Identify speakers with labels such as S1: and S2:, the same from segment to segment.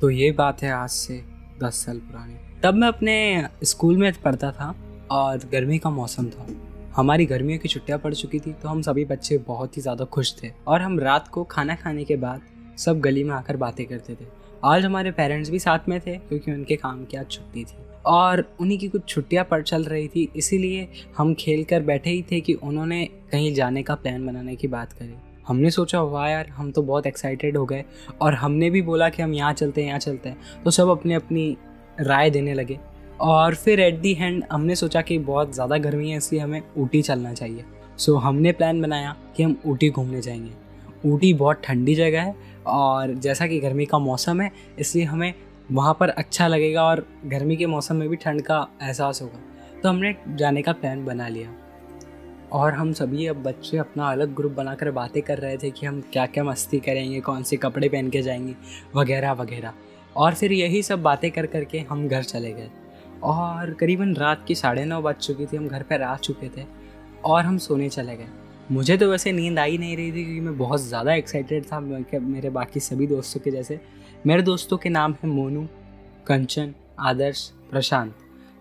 S1: तो ये बात है आज से दस साल पुरानी। तब मैं अपने स्कूल में पढ़ता था और गर्मी का मौसम था। हमारी गर्मियों की छुट्टियाँ पड़ चुकी थी तो हम सभी बच्चे बहुत ही ज़्यादा खुश थे और हम रात को खाना खाने के बाद सब गली में आकर बातें करते थे। आज हमारे पेरेंट्स भी साथ में थे, क्योंकि उनके काम की आज छुट्टी थी। और उन्हीं की कुछ छुट्टियाँ पड़ चल रही थी, इसीलिए हम खेल कर बैठे ही थे कि उन्होंने कहीं जाने का प्लान बनाने की बात करी। हमने सोचा वाह यार हम तो बहुत एक्साइटेड हो गए। और हमने भी बोला कि हम यहाँ चलते हैं यहाँ चलते हैं। तो सब अपने अपनी राय देने लगे। और फिर एट दी हैंड हमने सोचा कि बहुत ज़्यादा गर्मी है इसलिए हमें ऊटी चलना चाहिए। सो so, हमने प्लान बनाया कि हम ऊटी घूमने जाएँगे। ऊटी बहुत ठंडी जगह है और जैसा कि गर्मी का मौसम है इसलिए हमें वहाँ पर अच्छा लगेगा और गर्मी के मौसम में भी ठंड का एहसास होगा। तो हमने जाने का प्लान बना लिया। और हम सभी अब बच्चे अपना अलग ग्रुप बनाकर बातें कर रहे थे कि हम क्या क्या मस्ती करेंगे कौन से कपड़े पहन के जाएँगे, वगैरह वगैरह। और फिर यही सब बातें कर करके हम घर चले गए। और करीबन रात की साढ़े नौ बज चुकी थी, हम घर पर आ चुके थे और हम सोने चले गए। मुझे तो वैसे नींद आ ही नहीं रही थी क्योंकि मैं बहुत ज़्यादा एक्साइटेड था मेरे बाकी सभी दोस्तों के जैसे। मेरे दोस्तों के नाम हैं मोनू, कंचन, आदर्श, प्रशांत।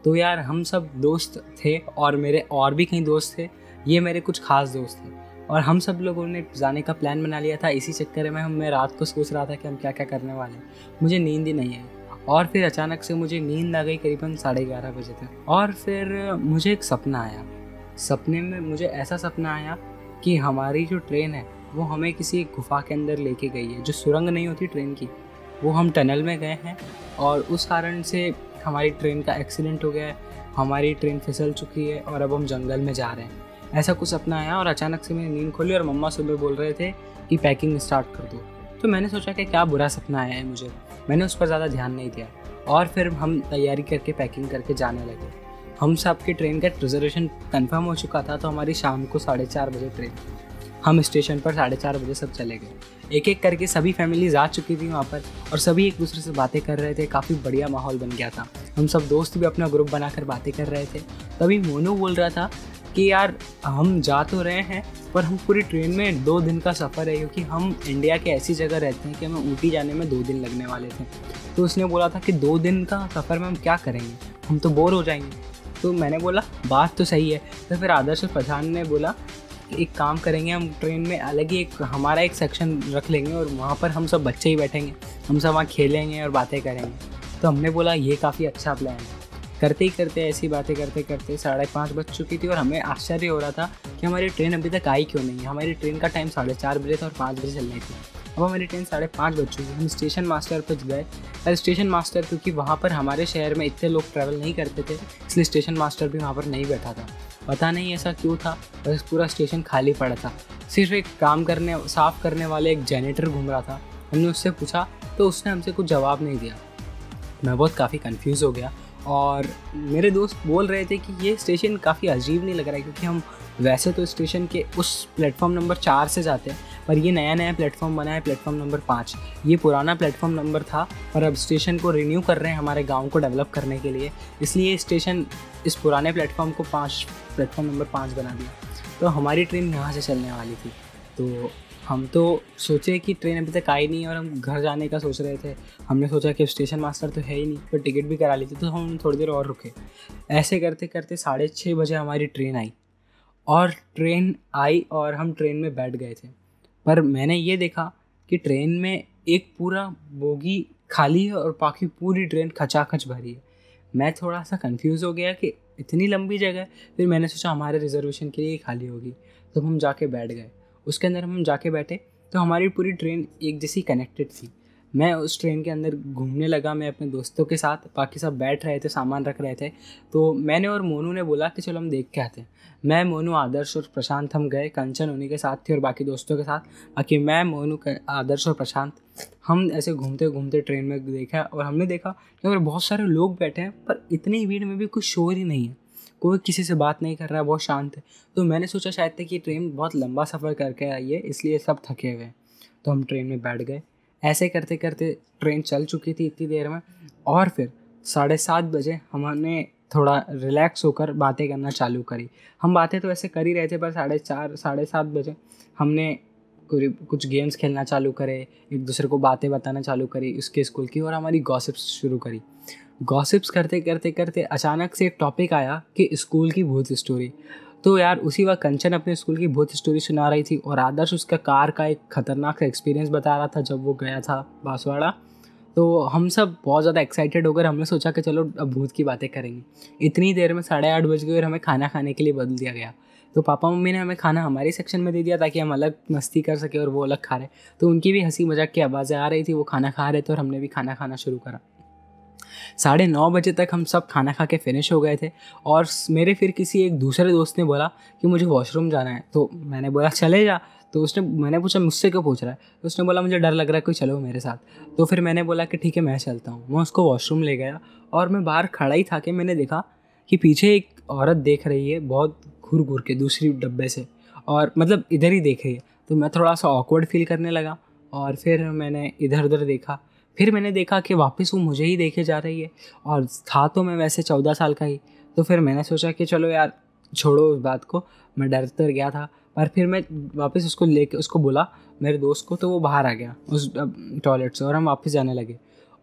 S1: तो यार हम सब दोस्त थे और मेरे और भी कई दोस्त थे। ये मेरे कुछ खास दोस्त थे और हम सब लोगों ने जाने का प्लान बना लिया था। इसी चक्कर में हम, मैं रात को सोच रहा था कि हम क्या क्या करने वाले हैं। मुझे नींद ही नहीं आई। और फिर अचानक से मुझे नींद आ गई करीबन साढ़े ग्यारह बजे तक। और फिर मुझे एक सपना आया। सपने में मुझे ऐसा सपना आया कि हमारी जो ट्रेन है, वो हमें किसी गुफा के अंदर लेके गई है, जो सुरंग नहीं होती ट्रेन की। वो हम टनल में गए हैं और उस कारण से हमारी ट्रेन का एक्सीडेंट हो गया है। हमारी ट्रेन फिसल चुकी है और अब हम जंगल में जा रहे हैं। ऐसा कुछ सपना आया और अचानक से मैंने नींद खोली और मम्मा सुबह बोल रहे थे कि पैकिंग स्टार्ट कर दो। तो मैंने सोचा कि क्या बुरा सपना आया है मुझे। मैंने उस पर ज़्यादा ध्यान नहीं दिया और फिर हम तैयारी करके पैकिंग करके जाने लगे। हम सब के ट्रेन का रिजर्वेशन कंफर्म हो चुका था तो हमारी शाम को साढ़े चार बजे ट्रेन हम स्टेशन पर साढ़े चार बजे सब चले गए। एक एक करके सभी फैमिलीज़ आ चुकी थी वहाँ पर और सभी एक दूसरे से बातें कर रहे थे। काफ़ी बढ़िया माहौल बन गया था। हम सब दोस्त भी अपना ग्रुप बनाकर बातें कर रहे थे। तभी मोनू बोल रहा था कि यार, हम जा तो रहे हैं, पर हम पूरी ट्रेन में दो दिन का सफ़र है, क्योंकि हम इंडिया के ऐसी जगह रहते हैं कि हमें ऊटी जाने में दो दिन लगने वाले थे। तो उसने बोला था कि दो दिन का सफ़र में हम क्या करेंगे? हम तो बोर हो जाएँगे। तो मैंने बोला, बात तो सही है। तो फिर आदर्श प्रधान ने बोला, एक काम करेंगे, हम ट्रेन में अलग ही एक, हमारा एक सेक्शन रख लेंगे और वहाँ पर हम सब बच्चे ही बैठेंगे। हम सब वहाँ खेलेंगे और बातें करेंगे। तो हमने बोला, ये काफ़ी अच्छा प्लान है। करते ही करते, ऐसी बातें करते करते साढ़े पाँच बज चुकी थी और हमें आश्चर्य हो रहा था कि हमारी ट्रेन अभी तक आई क्यों नहीं। है हमारी ट्रेन का टाइम साढ़े चार बजे था और पाँच बजे चलनी थी। अब हमारी ट्रेन साढ़े पाँच बज चुकी हम स्टेशन मास्टर पर गए। और स्टेशन मास्टर क्योंकि वहाँ पर हमारे शहर में इतने लोग ट्रैवल नहीं करते थे, इसलिए स्टेशन मास्टर भी वहाँ पर नहीं बैठा था। पता नहीं ऐसा क्यों था, बस पूरा स्टेशन खाली पड़ा था। सिर्फ़ एक काम करने, साफ़ करने वाले एक जेनेटर घूम रहा था। हमने उससे पूछा तो उसने हमसे कुछ जवाब नहीं दिया। मैं बहुत काफ़ी कन्फ्यूज़ हो गया। और मेरे दोस्त बोल रहे थे कि ये स्टेशन काफ़ी अजीब नहीं लग रहा है, क्योंकि हम वैसे तो स्टेशन के उस प्लेटफॉर्म नंबर चार से जाते हैं, पर ये नया नया प्लेटफॉर्म बना है प्लेटफॉर्म नंबर पाँच। ये पुराना प्लेटफॉर्म नंबर था, पर अब स्टेशन को रिन्यू कर रहे हैं हमारे गाँव को डेवलप करने के लिए। इसलिए स्टेशन इस पुराने प्लेटफॉर्म को पाँच प्लेटफॉर्म नंबर पाँच बना दिया। तो हमारी ट्रेन यहाँ से चलने वाली थी। तो हम तो सोचे कि ट्रेन अभी तक आई नहीं और हम घर जाने का सोच रहे थे। हमने सोचा कि स्टेशन मास्टर तो है ही नहीं, पर टिकट भी करा ली थी तो हम थोड़ी देर और रुके। ऐसे करते करते साढ़े छः बजे हमारी ट्रेन आई और ट्रेन आई और हम ट्रेन में बैठ गए थे। पर मैंने ये देखा कि ट्रेन में एक पूरा बोगी खाली है और बाकी पूरी ट्रेन खचाखच भरी है। मैं थोड़ा सा कंफ्यूज हो गया कि इतनी लंबी जगह फिर मैंने सोचा हमारे रिजर्वेशन के लिए खाली होगी। तो हम जाके बैठ गए। उसके अंदर हम जाके बैठे तो हमारी पूरी ट्रेन एक जैसी कनेक्टेड थी। मैं उस ट्रेन के अंदर घूमने लगा, मैं अपने दोस्तों के साथ, बाकी सब बैठ रहे थे, सामान रख रहे थे। तो मैंने और मोनू ने बोला कि चलो हम देख के आते हैं। मैं, मोनू, आदर्श और प्रशांत हम गए, कंचन उन्हीं के साथ थे और बाकी दोस्तों के साथ। बाकी मैं, मोनू आदर्श और प्रशांत, हम ऐसे घूमते घूमते ट्रेन में देखा और हमने देखा कि अगर बहुत सारे लोग बैठे हैं, पर इतनी भीड़ में भी कुछ शोर ही नहीं है। कोई किसी से बात नहीं कर रहा है बहुत शांत है। तो मैंने सोचा शायद तक ये ट्रेन बहुत लंबा सफ़र करके आई है, इसलिए सब थके हुए हैं। तो हम ट्रेन में बैठ गए। ऐसे करते करते ट्रेन चल चुकी थी इतनी देर में, और फिर साढ़े सात बजे हमने थोड़ा रिलैक्स होकर बातें करना चालू करी। हम बातें तो ऐसे कर ही रहे थे, पर साढ़े चार, साढ़े सात बजे हमने कुछ गेम्स खेलना चालू करे, एक दूसरे को बातें बताना चालू करी उसके स्कूल की, और हमारी गॉसिप्स शुरू करी। गॉसिप्स करते करते करते अचानक से एक टॉपिक आया कि स्कूल की भूत स्टोरी तो यार, उसी वक्त कंचन अपने स्कूल की भूत स्टोरी सुना रही थी और आदर्श उसका कार का एक खतरनाक एक्सपीरियंस बता रहा था जब वो गया था बांसवाड़ा। तो हम सब बहुत ज़्यादा एक्साइटेड होकर हमने सोचा कि चलो अब भूत की बातें करेंगे। इतनी देर में साढ़े आठ बज गए और हमें खाना खाने के लिए बदल दिया गया। तो पापा मम्मी ने हमें खाना हमारे सेक्शन में दे दिया ताकि हम अलग मस्ती कर सके और वो अलग खा रहे। तो उनकी भी हँसी मज़ाक की आवाज़ें आ रही थी, वो खाना खा रहे थे और हमने भी खाना खाना शुरू करा। साढ़े नौ बजे तक हम सब खाना खा के फिनिश हो गए थे और मेरे फिर किसी एक दूसरे दोस्त ने बोला कि मुझे वॉशरूम जाना है। तो मैंने बोला, चले जा। तो उसने, मैंने पूछा, मुझसे क्यों पूछ रहा है? तो उसने बोला, मुझे डर लग रहा है, कोई चलो मेरे साथ। तो फिर मैंने बोला कि, ठीक है, मैं चलता हूँ। मैं उसको वॉशरूम ले गया और मैं बाहर खड़ा ही था कि मैंने देखा कि पीछे एक औरत देख रही है बहुत घूर घूर के दूसरी डब्बे से और मतलब इधर ही देख रही है। तो मैं थोड़ा सा ऑकवर्ड फील करने लगा और फिर मैंने इधर उधर देखा फिर मैंने देखा कि वापस वो मुझे ही देखे जा रही है। और था तो मैं वैसे चौदह साल का ही तो फिर मैंने सोचा कि चलो यार, छोड़ो उस बात को, मैं डर तर गया था। पर फिर मैं वापस उसको ले उसको बोला, मेरे दोस्त को तो वो बाहर आ गया, उस टॉयलेट से, और हम वापस जाने लगे।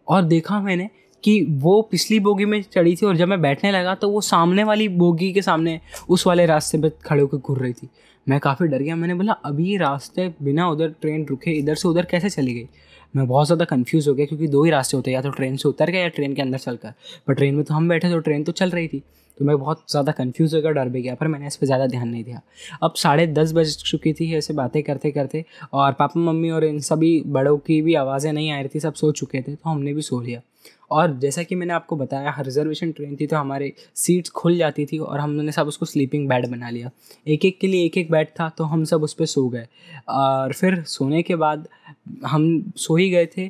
S1: और देखा मैंने कि वो पिछली बोगी में चढ़ी थी और जब मैं बैठने लगा तो वो सामने वाली बोगी के सामने उस वाले रास्ते पर खड़े होकर घूर रही थी। मैं काफ़ी डर गया। मैंने बोला, अभी रास्ते बिना उधर ट्रेन रुके, इधर से उधर कैसे चली गई? मैं बहुत ज़्यादा कंफ्यूज हो गया क्योंकि दो ही रास्ते होते हैं। या तो ट्रेन से उतर गया या ट्रेन के अंदर चलकर। पर ट्रेन में तो हम बैठे तो ट्रेन तो चल रही थी। तो मैं बहुत ज़्यादा कन्फ्यूज़ होकर डर भी गया। पर मैंने इस पर ज़्यादा ध्यान नहीं दिया। अब साढ़े दस बज चुकी थी ऐसे बातें करते करते और पापा, मम्मी और इन सभी बड़ों की भी आवाज़ें नहीं आ रही थी, सब सो चुके थे तो हमने भी सो लिया। और जैसा कि मैंने आपको बताया रिजर्वेशन ट्रेन थी तो हमारे सीट्स खुल जाती थी और हमने सब उसको स्लीपिंग बेड बना लिया। एक एक के लिए एक एक बेड था तो हम सब उस पर सो गए। और फिर सोने के बाद हम सो ही गए थे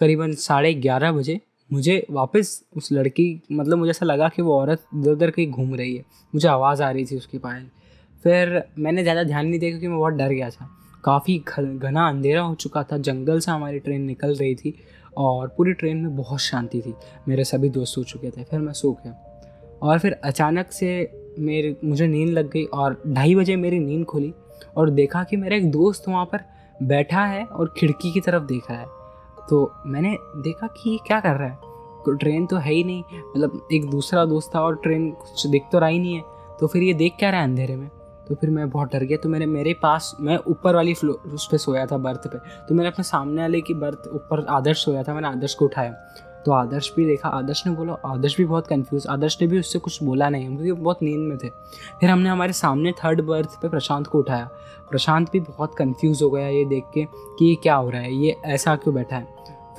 S1: करीबन साढ़े ग्यारह बजे। मुझे वापस उस लड़की मतलब मुझे ऐसा लगा कि वो औरत इधर उधर कहीं घूम रही है। मुझे आवाज़ आ रही थी उसकी पायल। फिर मैंने ज़्यादा ध्यान नहीं दिया क्योंकि मैं बहुत डर गया था। काफ़ी घना अंधेरा हो चुका था। जंगल से हमारी ट्रेन निकल रही थी। और पूरी ट्रेन में बहुत शांति थी। मेरे सभी दोस्त सो चुके थे, फिर मैं सो गया। और फिर अचानक से मेरे, मुझे नींद लग गई और ढाई बजे मेरी नींद खुली और देखा कि मेरा एक दोस्त वहाँ पर बैठा है और खिड़की की तरफ़ देख रहा है। तो मैंने देखा कि ये क्या कर रहा है? ट्रेन तो है ही नहीं मतलब एक दूसरा दोस्त था और ट्रेन कुछ दिख तो रहा ही नहीं है। तो फिर ये देख क्या रहा है अंधेरे में? तो फिर मैं बहुत डर गया। तो मेरे मेरे पास, मैं ऊपर वाली फ्लोर उस पर सोया था बर्थ पे। तो मैंने अपने सामने वाले की बर्थ ऊपर आदर्श सोया था, मैंने आदर्श को उठाया। तो आदर्श भी देखा, आदर्श ने बोला, आदर्श भी बहुत कंफ्यूज आदर्श ने भी उससे कुछ बोला नहीं क्योंकि बहुत नींद में थे। फिर हमने हमारे सामने थर्ड बर्थ पे प्रशांत को उठाया। प्रशांत भी बहुत कंफ्यूज हो गया ये देख के कि ये क्या हो रहा है, ये ऐसा क्यों बैठा है।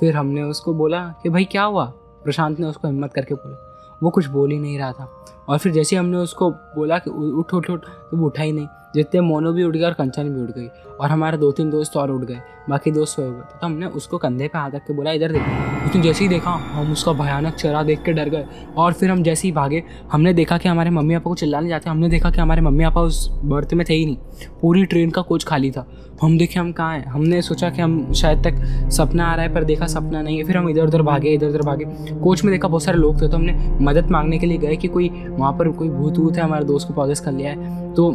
S1: फिर हमने उसको बोला कि भाई क्या हुआ? प्रशांत ने उसको हिम्मत करके बोला। वो कुछ बोल ही नहीं रहा था। और फिर जैसे हमने उसको बोला कि उठ उठ उठ तो वो उठा ही नहीं। जितने मोनो भी उठ गया और कंचन भी उठ गई और हमारे दो तीन दोस्त और उठ गए, बाकी दोस्त सोए हुए तो हमने उसको कंधे पे हाथ रख के बोला, इधर देखो। उसने जैसे ही देखा, हम उसका भयानक चेहरा देख के डर गए और फिर हम जैसे ही भागे, हमने देखा कि हमारे मम्मी पापा को चिल्लाने जाते हमने देखा कि हमारे मम्मी पापा उस बर्थ में थे ही नहीं। पूरी ट्रेन का कोच खाली था। हम देखे, हम कहाँ हैं? हमने सोचा कि हम शायद तक सपना आ रहा है, पर देखा सपना नहीं है। फिर हम इधर उधर भागे इधर उधर भागे। कोच में देखा बहुत सारे लोग थे तो हमने मदद मांगने के लिए गए कि कोई वहाँ पर कोई भूत वूत है हमारे दोस्त को पॉजेस कर लिया है। तो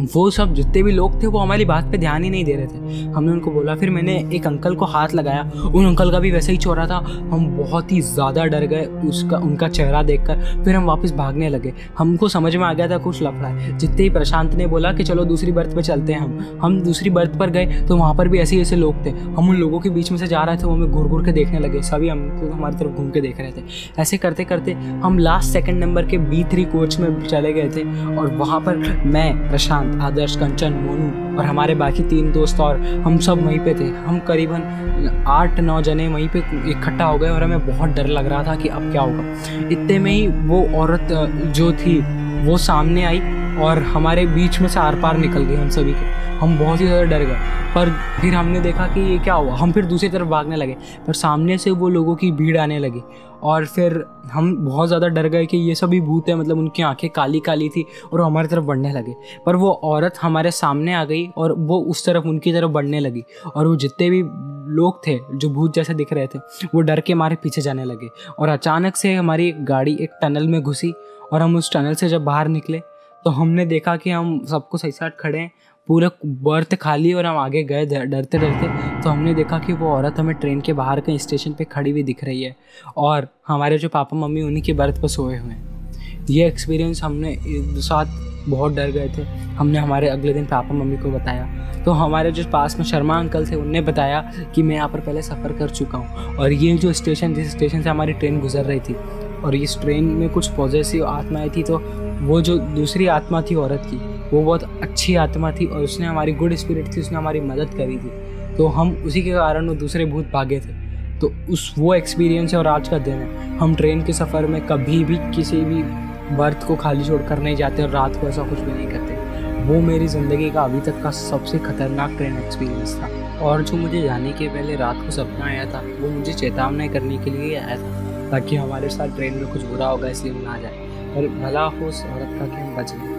S1: वो सब जितने भी लोग थे, वो हमारी बात पे ध्यान ही नहीं दे रहे थे। हमने उनको बोला, फिर मैंने एक अंकल को हाथ लगाया। उन अंकल का भी वैसे ही चोरा था। हम बहुत ही ज़्यादा डर गए उसका, उनका चेहरा देखकर। फिर हम वापस भागने लगे। हमको समझ में आ गया था, कुछ लफड़ा है। जितने ही प्रशांत ने बोला कि चलो दूसरी बर्थ पर चलते हैं हम। हम दूसरी बर्थ पर गए तो वहाँ पर भी ऐसे ऐसे लोग थे। हम उन लोगों के बीच में से जा रहे थे, वो हमें घूर घूर के देखने लगे। सभी हम हमारी तरफ़ घूम के देख रहे थे। ऐसे करते करते हम लास्ट सेकेंड नंबर के बी थ्री कोच में चले गए थे। और वहाँ पर मैं, प्रशांत प्रशांत आदर्श, कंचन, मोनू और हमारे बाकी तीन दोस्त और हम सब वहीं पे थे। हम करीबन आठ, नौ जने वहीं पे इकट्ठा हो गए और हमें बहुत डर लग रहा था कि अब क्या होगा। इतने में ही वो औरत जो थी, वो सामने आई और हमारे बीच में से आर पार निकल गई हम सभी के। हम बहुत ही ज़्यादा डर गए। पर फिर हमने देखा कि ये क्या हुआ? हम फिर दूसरी तरफ़ भागने लगे, पर सामने से वो लोगों की भीड़ आने लगी। और फिर हम बहुत ज़्यादा डर गए कि ये सभी भूत है मतलब उनकी आँखें काली काली थी और वो हमारी तरफ़ बढ़ने लगे। पर वो औरत हमारे सामने आ गई और वो उस तरफ़ उनकी तरफ़ बढ़ने लगी। और वो जितने भी लोग थे, जो भूत जैसे दिख रहे थे, वो डर के हमारे पीछे जाने लगे। और अचानक से हमारी गाड़ी एक टनल में घुसी और हम उस टनल से जब बाहर निकले तो हमने देखा कि हम सबको सही साथ खड़े हैं। पूरा बर्थ खाली और हम आगे गए डरते डरते तो हमने देखा कि वो औरत हमें ट्रेन के बाहर कहीं स्टेशन पे खड़ी हुई दिख रही है और हमारे जो पापा मम्मी उन्हीं के बर्थ पर सोए हुए हैं। ये एक्सपीरियंस हमने साथ बहुत डर गए थे। हमने हमारे अगले दिन पापा मम्मी को बताया। तो हमारे जो पास में शर्मा अंकल थे, उनने बताया कि मैं यहाँ पर पहले सफ़र कर चुका हूँ और ये जो स्टेशन, जिस स्टेशन से हमारी ट्रेन गुजर रही थी और इस ट्रेन में कुछ पॉजिटिव आत्माएँ थी तो वो जो दूसरी आत्मा थी औरत की वो बहुत अच्छी आत्मा थी और उसने हमारी गुड स्पिरिट थी, उसने हमारी मदद करी थी। तो हम उसी के कारण वो दूसरे भूत भागे थे। तो उस वो एक्सपीरियंस है और आज का दिन है। हम ट्रेन के सफ़र में कभी भी किसी भी बर्थ को खाली छोड़ कर नहीं जाते और रात को ऐसा कुछ भी नहीं करते। वो मेरी ज़िंदगी का अभी तक का सबसे खतरनाक ट्रेन एक्सपीरियंस था। और जो मुझे जाने के पहले रात को सपना आया था, वो मुझे चेतावनी करने के लिए आया था, ताकि हमारे साथ ट्रेन में कुछ बुरा होगा इसलिए ना जाए। और भला हो का कि हम बच गए।